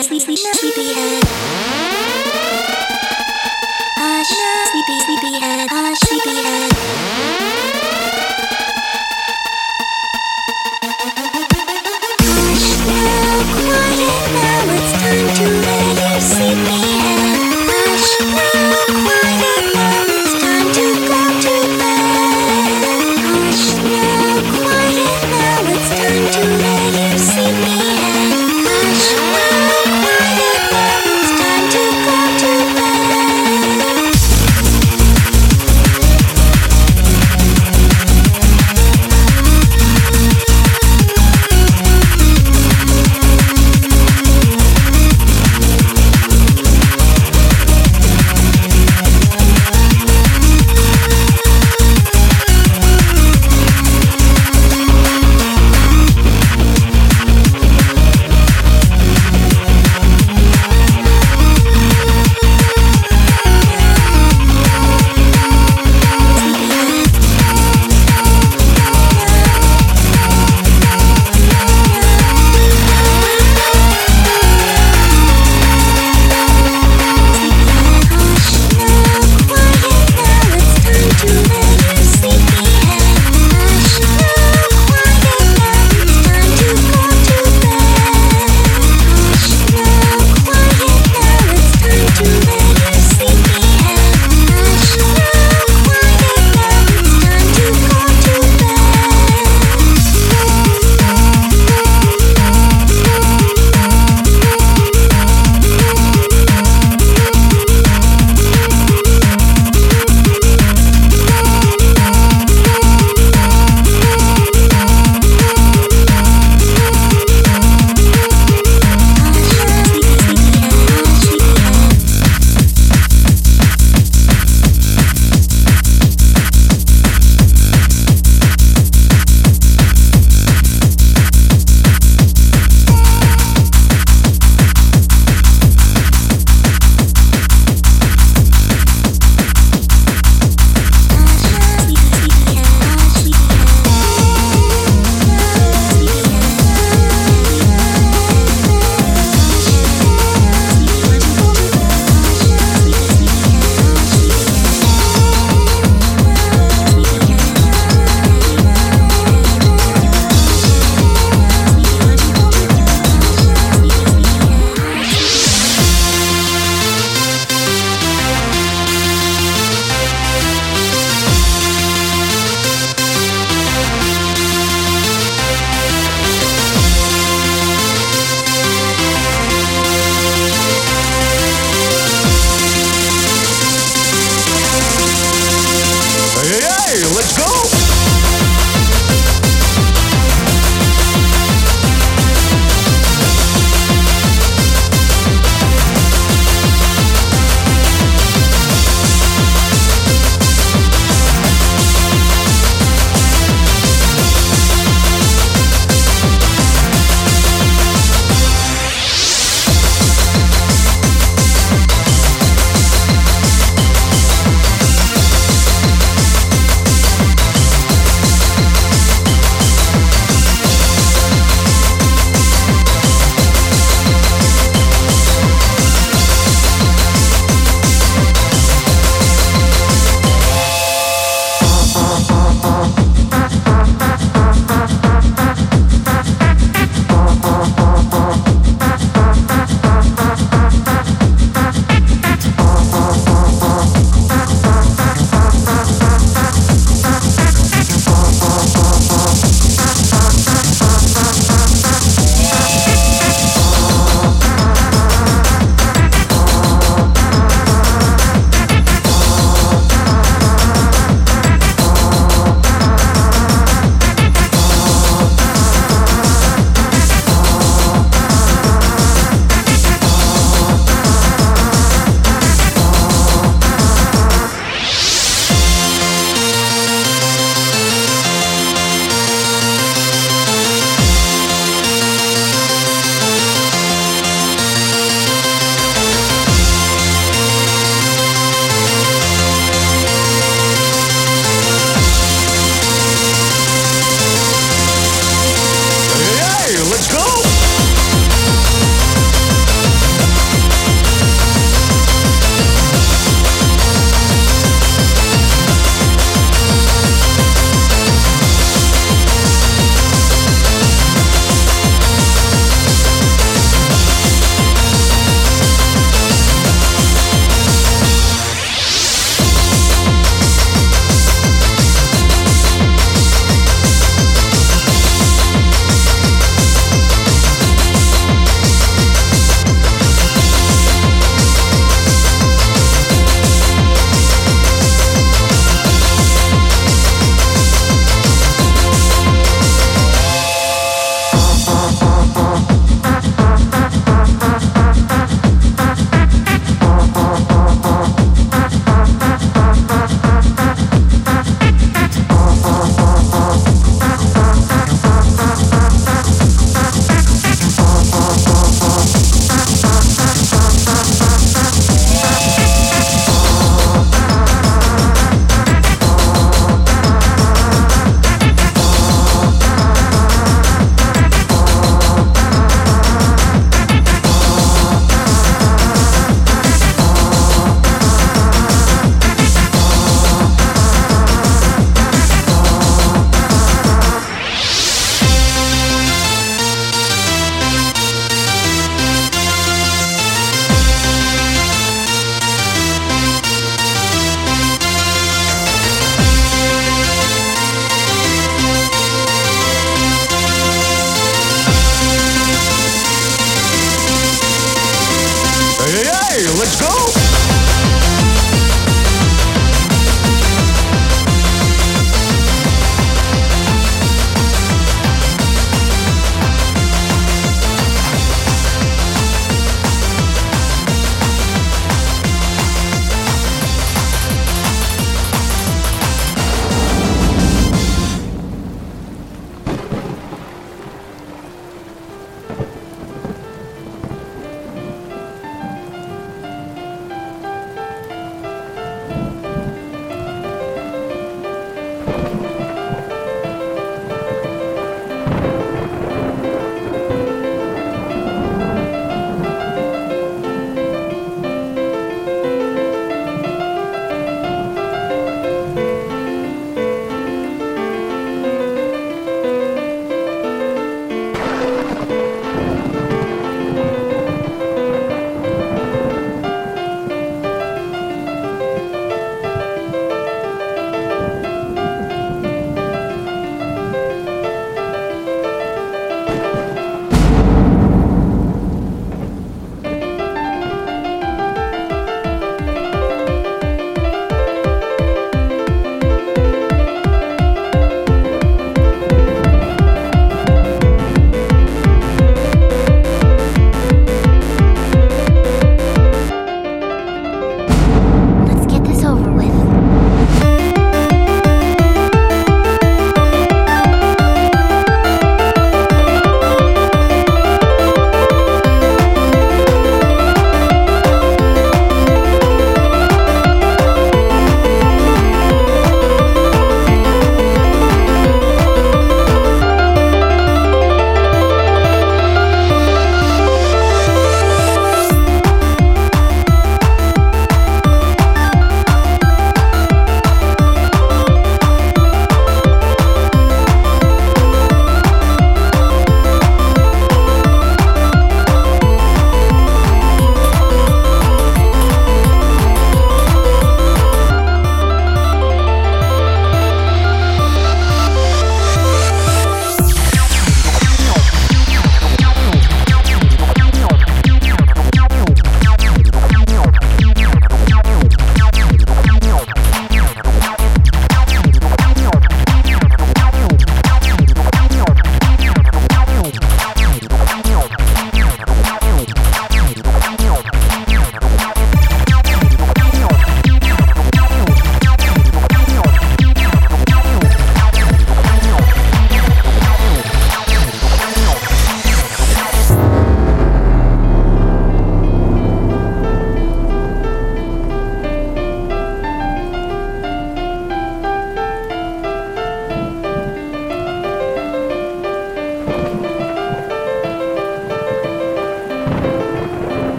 sleep, sleepy. Sleep, sleep, now, sleepy head. Hush sleepy, sleepy head. Hush, sleepy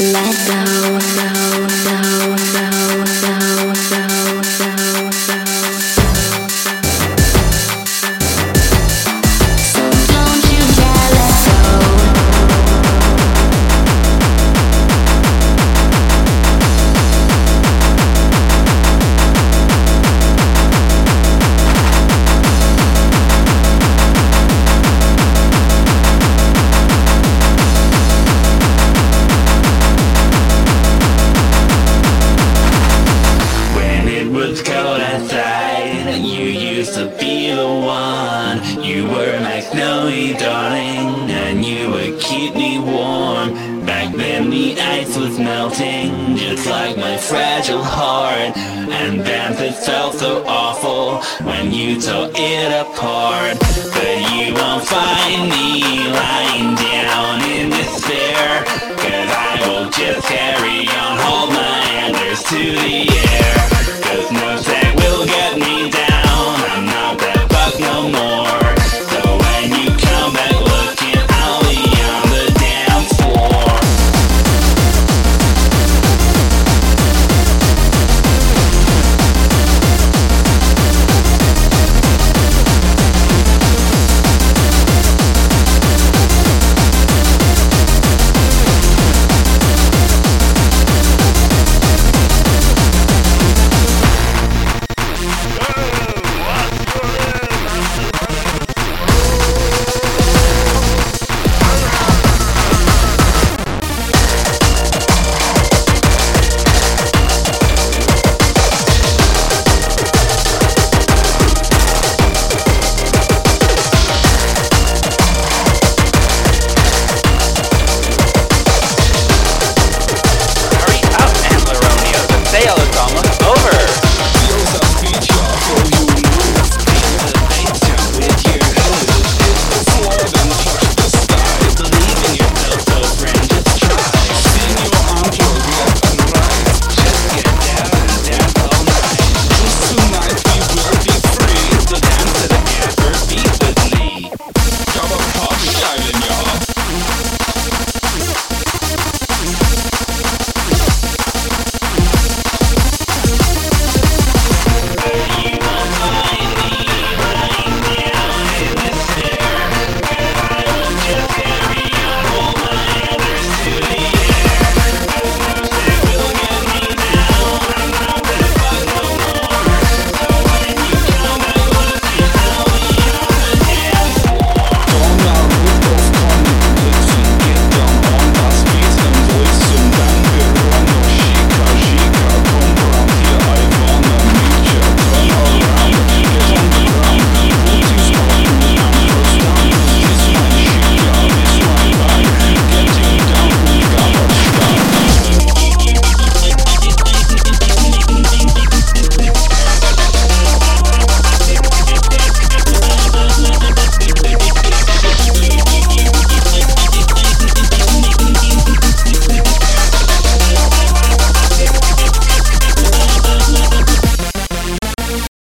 just